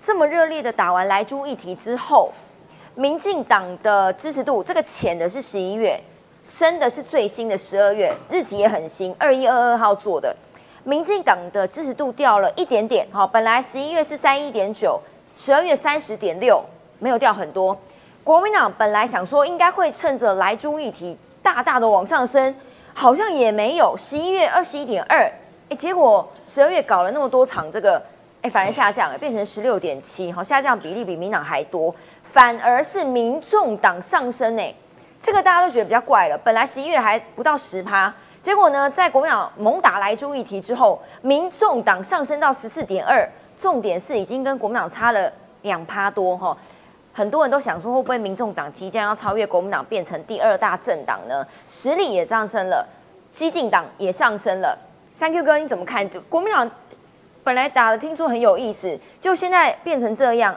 这么热烈的打完莱猪议题之后，民进党的支持度，这个浅的是十一月，深的是最新的十二月，日期也很新，二一二二号做的。民进党的支持度掉了一点点，哈，本来十一月是三一点九，十二月三十点六，没有掉很多。国民党本来想说应该会趁着莱猪议题大大的往上升，好像也没有，十一月二十一点二，哎，结果十二月搞了那么多场这个，哎，反而下降了，变成十六点七，好，下降比例比民党还多，反而是民众党上升，呢，这个大家都觉得比较怪了，本来十一月还不到十趴。结果呢，在国民党猛打来猪议题之后，民众党上升到十四点二，重点是已经跟国民党差了两趴多哈。很多人都想说，会不会民众党即将要超越国民党，变成第二大政党呢？实力也上升了，激进党也上升了。三 Q 哥你怎么看？国民党本来打的听说很有意思，就现在变成这样。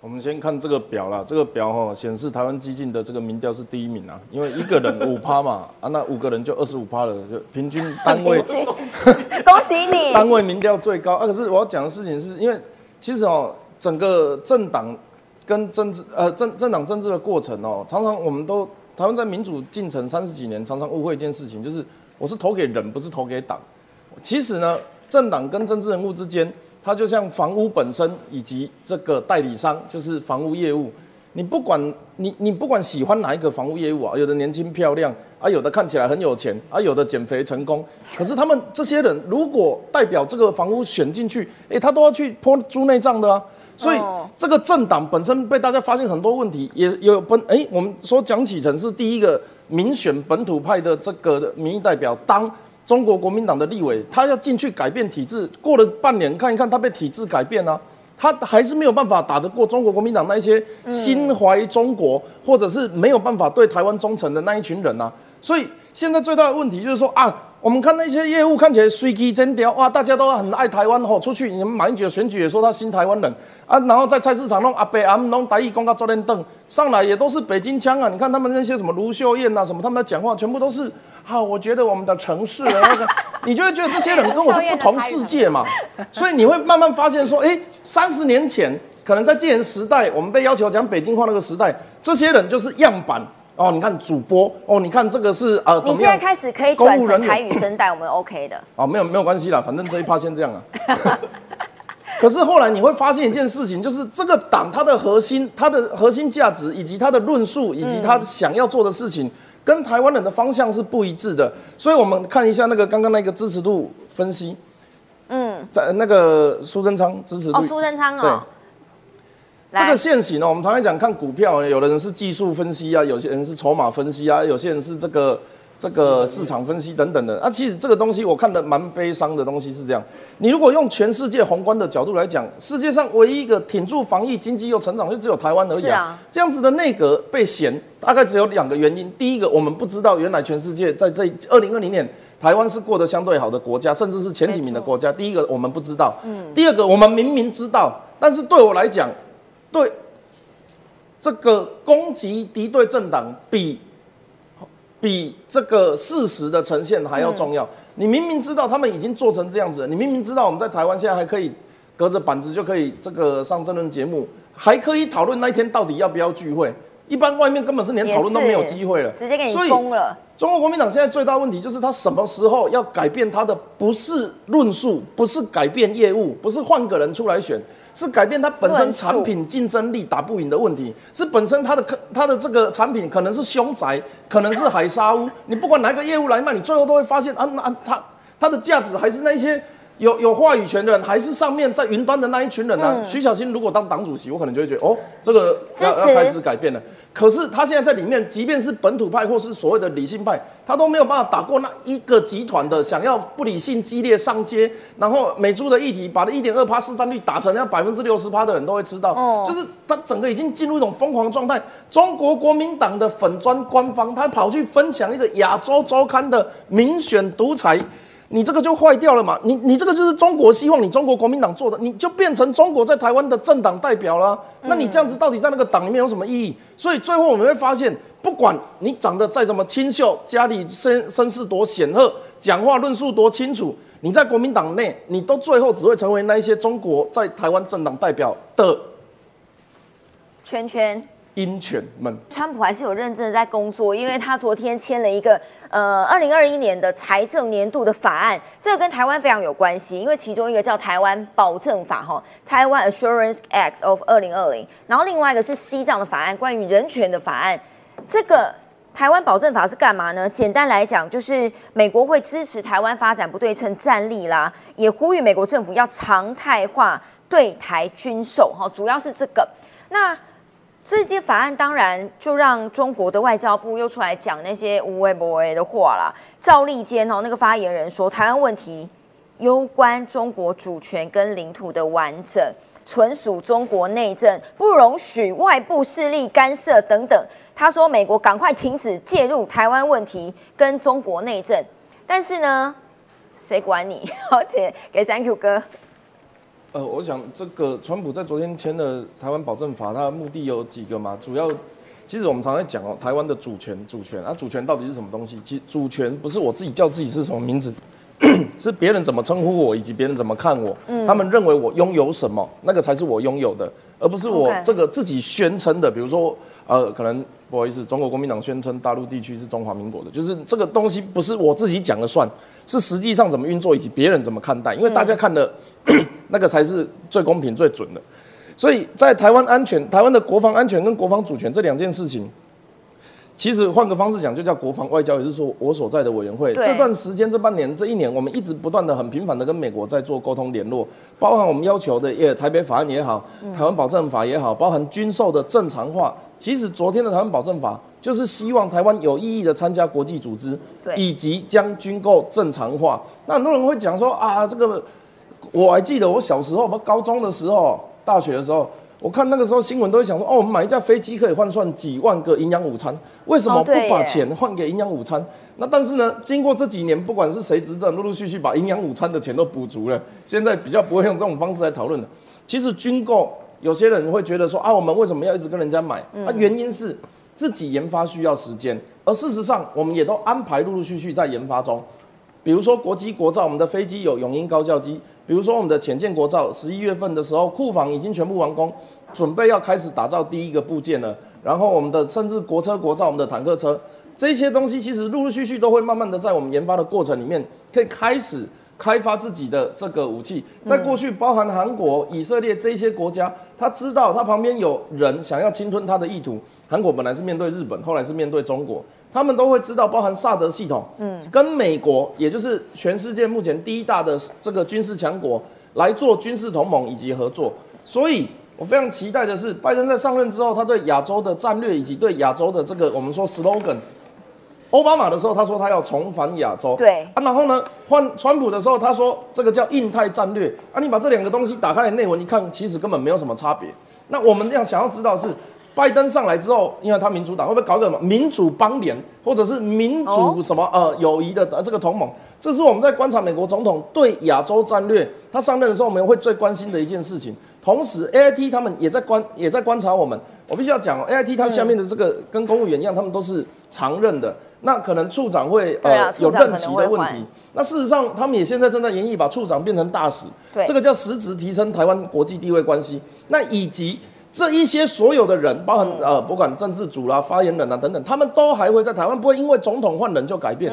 我们先看这个表啦，这个表哈显示台湾激进的这个民调是第一名啊，因为一个人五趴嘛，啊那五个人就二十五趴了，就平均单位，恭喜你，单位民调最高啊。可是我要讲的事情是因为其实哦，整个政党跟政治呃政政党政治的过程哦，常常我们都台湾在民主进程三十几年，常常误会一件事情，就是我是投给人，不是投给党。其实呢，政党跟政治人物之间。它就像房屋本身以及这个代理商，就是房屋业务。你不管你你不管喜欢哪一个房屋业务啊，有的年轻漂亮啊，有的看起来很有钱啊，有的减肥成功。可是他们这些人如果代表这个房屋选进去，哎，他都要去泼猪内脏的啊。所以这个政党本身被大家发现很多问题，也有本哎，我们说蒋启成是第一个民选本土派的这个民意代表当。中国国民党的立委，他要进去改变体制，过了半年看一看，他被体制改变了，他还是没有办法打得过中国国民党那些心怀中国或者是没有办法对台湾忠诚的那一群人啊。所以现在最大的问题就是说啊，我们看那些业务看起来随机真屌哇，大家都很爱台湾吼，出去你们马英九选举也说他新台湾人啊，然后在菜市场弄阿伯阿姆弄台语公告坐练凳上来也都是北京腔啊，你看他们那些什么卢秀燕呐什么，他们的讲话全部都是。好，我觉得我们的城市的那个，你就会觉得这些人跟我就不同世界嘛，所以你会慢慢发现说，哎，三十年前可能在戒严时代，我们被要求讲北京话那个时代，这些人就是样板哦。你看主播哦，你看这个是呃，你现在开始可以转成台语声带，我们 OK 的。哦，没有没有关系啦，反正这一趴先这样啊。可是后来你会发现一件事情，就是这个党它的核心、它的核心价值以及它的论述以及它想要做的事情。跟台湾人的方向是不一致的，所以我们看一下那个刚刚那个支持度分析，嗯，在那个苏贞昌支持度，苏贞昌哦，这个现行呢，我们常常讲看股票，有的人是技术分析啊，有些人是筹码分析啊，有些人是这个。这个市场分析等等的，啊，其实这个东西我看的蛮悲伤的东西是这样。你如果用全世界宏观的角度来讲，世界上唯一一个挺住防疫、经济又成长，就只有台湾而已啊。这样子的内阁被嫌，大概只有两个原因。第一个，我们不知道原来全世界在这二零二零年，台湾是过得相对好的国家，甚至是前几名的国家。第一个，我们不知道。嗯。第二个，我们明明知道，但是对我来讲，对这个攻击敌对政党比。比这个事实的呈现还要重要。你明明知道他们已经做成这样子，你明明知道我们在台湾现在还可以隔着板子就可以这个上争论节目，还可以讨论那一天到底要不要聚会。一般外面根本是连讨论都没有机会了，直接给你封了。中国国民党现在最大问题就是他什么时候要改变他的，不是论述，不是改变业务，不是换个人出来选。是改变他本身产品竞争力打不赢的问题，是本身他的可他的这个产品可能是凶宅，可能是海沙屋，你不管哪个业务来卖，你最后都会发现啊，那它它的价值还是那些。有有话语权的人，还是上面在云端的那一群人呢？徐小新如果当党主席，我可能就会觉得，哦，这个要要开始改变了。可是他现在在里面，即便是本土派或是所谓的理性派，他都没有办法打过那一个集团的想要不理性激烈上街，然后美猪的议题把那一点二趴市占率打成要百分之六十趴的人都会吃到，就是他整个已经进入一种疯狂状态。中国国民党的粉砖官方，他跑去分享一个亚洲周刊的民选独裁。你这个就坏掉了嘛？你你这个就是中国希望你中国国民党做的，你就变成中国在台湾的政党代表了。那你这样子到底在那个党里面有什么意义？所以最后我们会发现，不管你长得再怎么清秀，家里身身世多显赫，讲话论述多清楚，你在国民党内，你都最后只会成为那一些中国在台湾政党代表的圈圈。鹰犬们，川普还是有认真的在工作，因为他昨天签了一个呃二零二一年的财政年度的法案，这个跟台湾非常有关系，因为其中一个叫台湾保证法哈，台湾 Assurance Act of 二零二零，然后另外一个是西藏的法案，关于人权的法案。这个台湾保证法是干嘛呢？简单来讲，就是美国会支持台湾发展不对称战力啦，也呼吁美国政府要常态化对台军售哈，主要是这个那。这些法案当然就让中国的外交部又出来讲那些无为不为的话啦。赵立坚哦，那个发言人说，台湾问题攸关中国主权跟领土的完整，纯属中国内政，不容许外部势力干涉等等。他说，美国赶快停止介入台湾问题跟中国内政。但是呢，谁管你？而且给 Thank you 哥。呃，我想这个川普在昨天签的台湾保证法，它的目的有几个嘛？主要，其实我们常在讲哦，台湾的主权，主权啊，主权到底是什么东西？其实主权不是我自己叫自己是什么名字，是别人怎么称呼我，以及别人怎么看我，他们认为我拥有什么，那个才是我拥有的，而不是我这个自己宣称的。比如说，呃，可能不好意思，中国国民党宣称大陆地区是中华民国的，就是这个东西不是我自己讲了算。是实际上怎么运作，以及别人怎么看待，因为大家看的那个才是最公平、最准的。所以在台湾安全、台湾的国防安全跟国防主权这两件事情，其实换个方式讲，就叫国防外交，也是说我所在的委员会这段时间、这半年、这一年，我们一直不断的、很频繁的跟美国在做沟通联络，包含我们要求的也台北法案也好，台湾保证法也好，包含军售的正常化。其实昨天的台湾保证法。就是希望台湾有意义的参加国际组织，以及将军购正常化。那很多人会讲说啊，这个我还记得我小时候，我高中的时候、大学的时候，我看那个时候新闻都会想说，哦，我们买一架飞机可以换算几万个营养午餐，为什么不把钱换给营养午餐？那但是呢，经过这几年，不管是谁执政，陆陆续续把营养午餐的钱都补足了，现在比较不会用这种方式来讨论了。其实军购，有些人会觉得说啊，我们为什么要一直跟人家买？啊，原因是。自己研发需要时间，而事实上，我们也都安排陆陆续续在研发中。比如说国机国造，我们的飞机有永鹰高教机；比如说我们的潜舰国造，十一月份的时候库房已经全部完工，准备要开始打造第一个部件了。然后我们的甚至国车国造，我们的坦克车，这些东西其实陆陆续续都会慢慢的在我们研发的过程里面，可以开始开发自己的这个武器。在过去，包含韩国、以色列这些国家。他知道他旁边有人想要侵吞他的意图。韩国本来是面对日本，后来是面对中国，他们都会知道，包含萨德系统，嗯，跟美国，也就是全世界目前第一大的这个军事强国来做军事同盟以及合作。所以我非常期待的是，拜登在上任之后，他对亚洲的战略以及对亚洲的这个我们说 slogan。奥巴马的时候，他说他要重返亚洲。对啊，然后呢，换川普的时候，他说这个叫印太战略。啊，你把这两个东西打开来内文，一看其实根本没有什么差别。那我们要想要知道是，拜登上来之后，因为他民主党会不会搞个什么民主邦联，或者是民主什么呃友谊的这个同盟？这是我们在观察美国总统对亚洲战略。他上任的时候，我们会最关心的一件事情。同时，A I T 他们也在观也在观察我们。我必须要讲哦，A I T 它下面的这个跟公务员一样，他们都是常任的。那可能处长会呃有任期的问题。那事实上，他们也现在正在研议把处长变成大使，这个叫实质提升台湾国际地位关系。那以及这一些所有的人，包含呃不管政治组啦、发言人啊等等，他们都还会在台湾，不会因为总统换人就改变。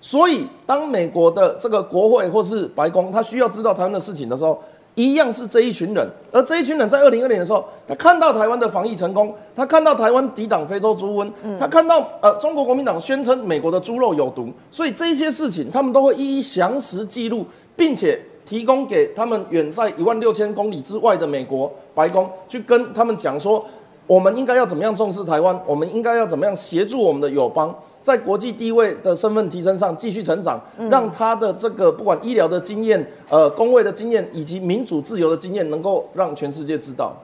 所以，当美国的这个国会或是白宫，他需要知道台湾的事情的时候。一样是这一群人，而这一群人在二零二零的时候，他看到台湾的防疫成功，他看到台湾抵挡非洲猪瘟，他看到呃中国国民党宣称美国的猪肉有毒，所以这些事情他们都会一一详实记录，并且提供给他们远在一万六千公里之外的美国白宫去跟他们讲说。我们应该要怎么样重视台湾？我们应该要怎么样协助我们的友邦在国际地位的身份提升上继续成长，让他的这个不管医疗的经验、呃工位的经验以及民主自由的经验，能够让全世界知道。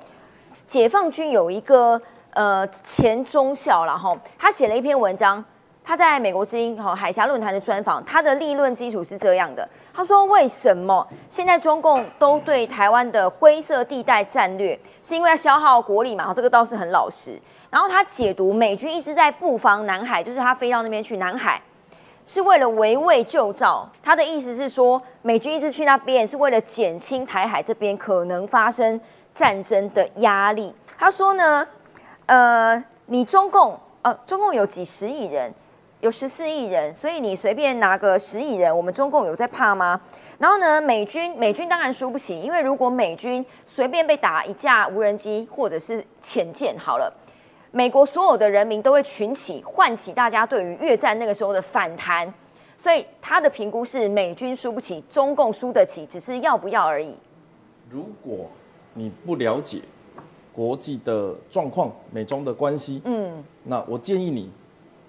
解放军有一个呃前中校了哈，他写了一篇文章。他在美国之音和海峡论坛的专访，他的立论基础是这样的：他说，为什么现在中共都对台湾的灰色地带战略，是因为要消耗国力嘛？这个倒是很老实。然后他解读美军一直在布防南海，就是他飞到那边去南海，是为了围魏救赵。他的意思是说，美军一直去那边是为了减轻台海这边可能发生战争的压力。他说呢，呃，你中共呃，中共有几十亿人，有十四亿人，所以你随便拿个十亿人，我们中共有在怕吗？然后呢，美军美军当然输不起，因为如果美军随便被打一架无人机或者是潜舰，好了，美国所有的人民都会群起，唤起大家对于越战那个时候的反弹。所以他的评估是美军输不起，中共输得起，只是要不要而已。如果你不了解国际的状况、美中的关系，嗯，那我建议你，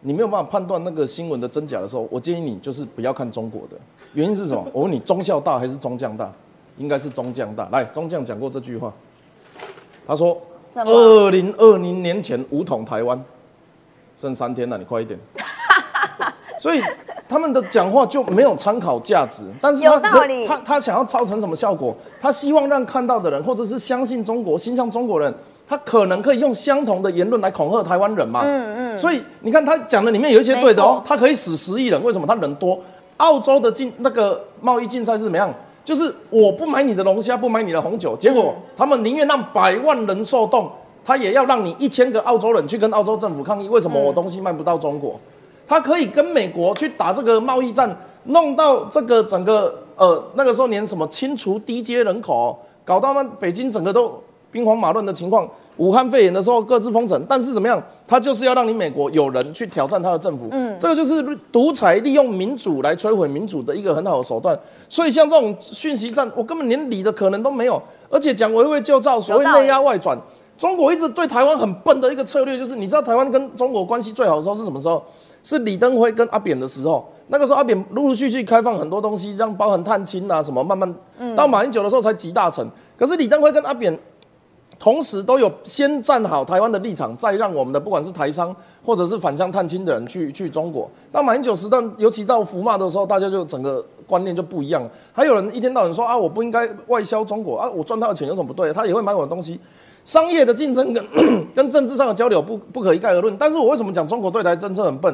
你没有办法判断那个新闻的真假的时候，我建议你就是不要看中国的。原因是什么？我问你，中校大还是中将大？应该是中将大。来，中将讲过这句话，他说：“二零二零年前武统台湾，剩三天了，你快一点。”所以他们的讲话就没有参考价值。但是他他他想要造成什么效果？他希望让看到的人，或者是相信中国、心向中国人，他可能可以用相同的言论来恐吓台湾人嘛？嗯嗯。所以你看他讲的里面有一些对的哦，他可以死十亿人，为什么？他人多。澳洲的竞那个贸易竞赛是怎么样？就是我不买你的龙虾，不买你的红酒，结果他们宁愿让百万人受冻，他也要让你一千个澳洲人去跟澳洲政府抗议。为什么我东西卖不到中国？他可以跟美国去打这个贸易战，弄到这个整个呃那个时候连什么清除低阶人口，搞到那北京整个都兵荒马乱的情况。武汉肺炎的时候各自封城，但是怎么样？他就是要让你美国有人去挑战他的政府。嗯，这个就是独裁利用民主来摧毁民主的一个很好的手段。所以像这种讯息战，我根本连理的可能都没有。而且讲围魏救赵，所谓内压外转，中国一直对台湾很笨的一个策略，就是你知道台湾跟中国关系最好的时候是什么时候？是李登辉跟阿扁的时候。那个时候阿扁陆陆续续开放很多东西，让包含探亲啊什么，慢慢到马英九的时候才集大成。可是李登辉跟阿扁。同时都有先站好台湾的立场，再让我们的不管是台商或者是返乡探亲的人去去中国。那马英九时代，尤其到福骂的时候，大家就整个观念就不一样了。还有人一天到晚说啊，我不应该外销中国啊，我赚他的钱有什么不对？他也会买我的东西。商业的竞争跟 跟政治上的交流不不可一概而论。但是我为什么讲中国对台政策很笨？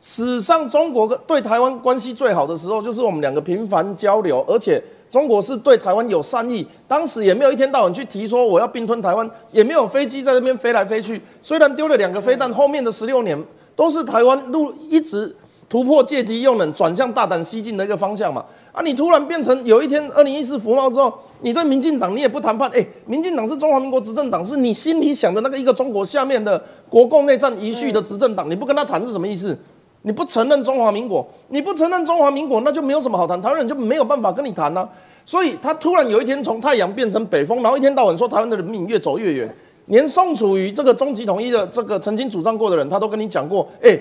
史上中国跟对台湾关系最好的时候，就是我们两个频繁交流，而且。中国是对台湾有善意，当时也没有一天到晚去提说我要并吞台湾，也没有飞机在那边飞来飞去。虽然丢了两个飞弹，后面的十六年都是台湾路一直突破借机用冷，转向大胆西进的一个方向嘛。啊，你突然变成有一天二零一四服贸之后，你对民进党你也不谈判，哎，民进党是中华民国执政党，是你心里想的那个一个中国下面的国共内战遗绪的执政党，你不跟他谈是什么意思？你不承认中华民国，你不承认中华民国，那就没有什么好谈，台湾人就没有办法跟你谈呢。所以他突然有一天从太阳变成北风，然后一天到晚说台湾的人民越走越远。连宋楚瑜这个终极统一的这个曾经主张过的人，他都跟你讲过，哎，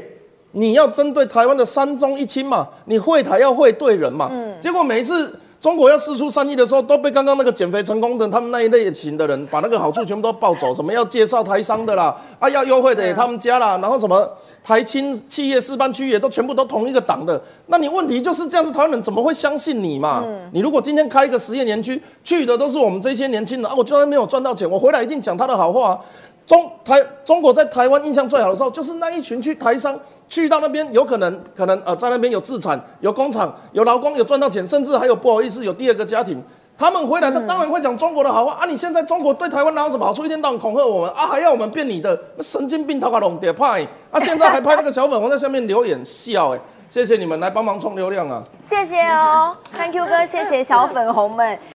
你要针对台湾的三中一清嘛，你会台要会对人嘛。嗯。结果每一次。中国要施出善意的时候，都被刚刚那个减肥成功的他们那一类型的人把那个好处全部都抱走。什么要介绍台商的啦，啊要优惠的也他们家啦，然后什么台青企业示范区也都全部都同一个党的。那你问题就是这样子，台湾人怎么会相信你嘛？你如果今天开一个实验园区，去的都是我们这些年轻人啊，我居然没有赚到钱，我回来一定讲他的好话。中台中国在台湾印象最好的时候，就是那一群去台商去到那边，有可能可能呃在那边有自产、有工厂、有劳工、有赚到钱，甚至还有不好意思有第二个家庭。他们回来，他当然会讲中国的好话啊！你现在中国对台湾哪有什么好处？一天到晚恐吓我们啊，还要我们变你的神经病，头壳龙叠派啊！现在还拍那个小粉红在下面留言笑哎，谢谢你们来帮忙充流量啊！谢谢哦，Thank you 哥，谢谢小粉红们。